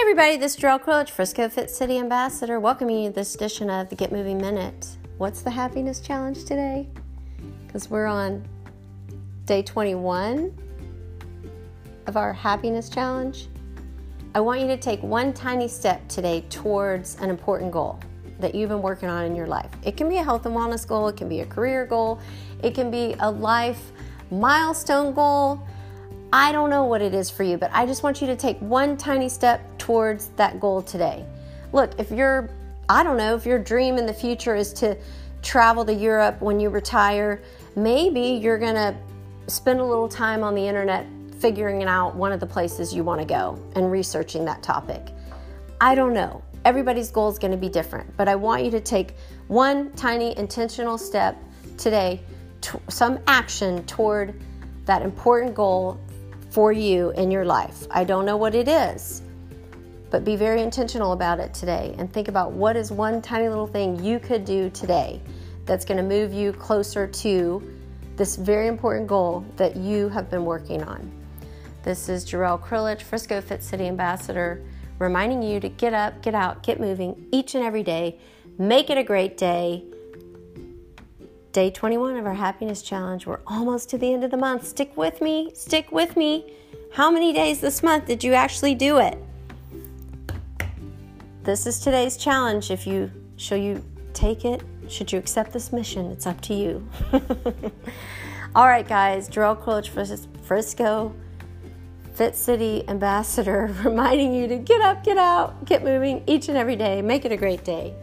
everybody, this is Jarrell Quillich, Frisco Fit City Ambassador, welcoming you to this edition of the Get Moving Minute. What's the happiness challenge today? Because we're on day 21 of our happiness challenge. I want you to take one tiny step today towards an important goal that you've been working on in your life. It can be a health and wellness goal, it can be a career goal, it can be a life milestone goal I don't know what it is for you, but I just want you to take one tiny step towards that goal today. Look, if you're, I don't know, if your dream in the future is to travel to Europe when you retire, maybe you're gonna spend a little time on the internet figuring out one of the places you wanna go and researching that topic. I don't know. Everybody's goal is gonna be different, but I want you to take one tiny intentional step today, to, some action toward that important goal for you in your life. I don't know what it is, but be very intentional about it today and think about what is one tiny little thing you could do today that's going to move you closer to this very important goal that you have been working on. This is Jarrell Krillich, Frisco Fit City Ambassador, reminding you to get up, get out, get moving each and every day. Make it a great day day 21 of our happiness challenge. We're almost to the end of the month. Stick with me, stick with me. How many days this month did you actually do it? This is today's challenge. If you shall you take it, should you accept this mission, it's up to you. All right, guys, Jarrell Quillich, Frisco, Fit City Ambassador, reminding you to get up, get out, get moving each and every day. Make it a great day.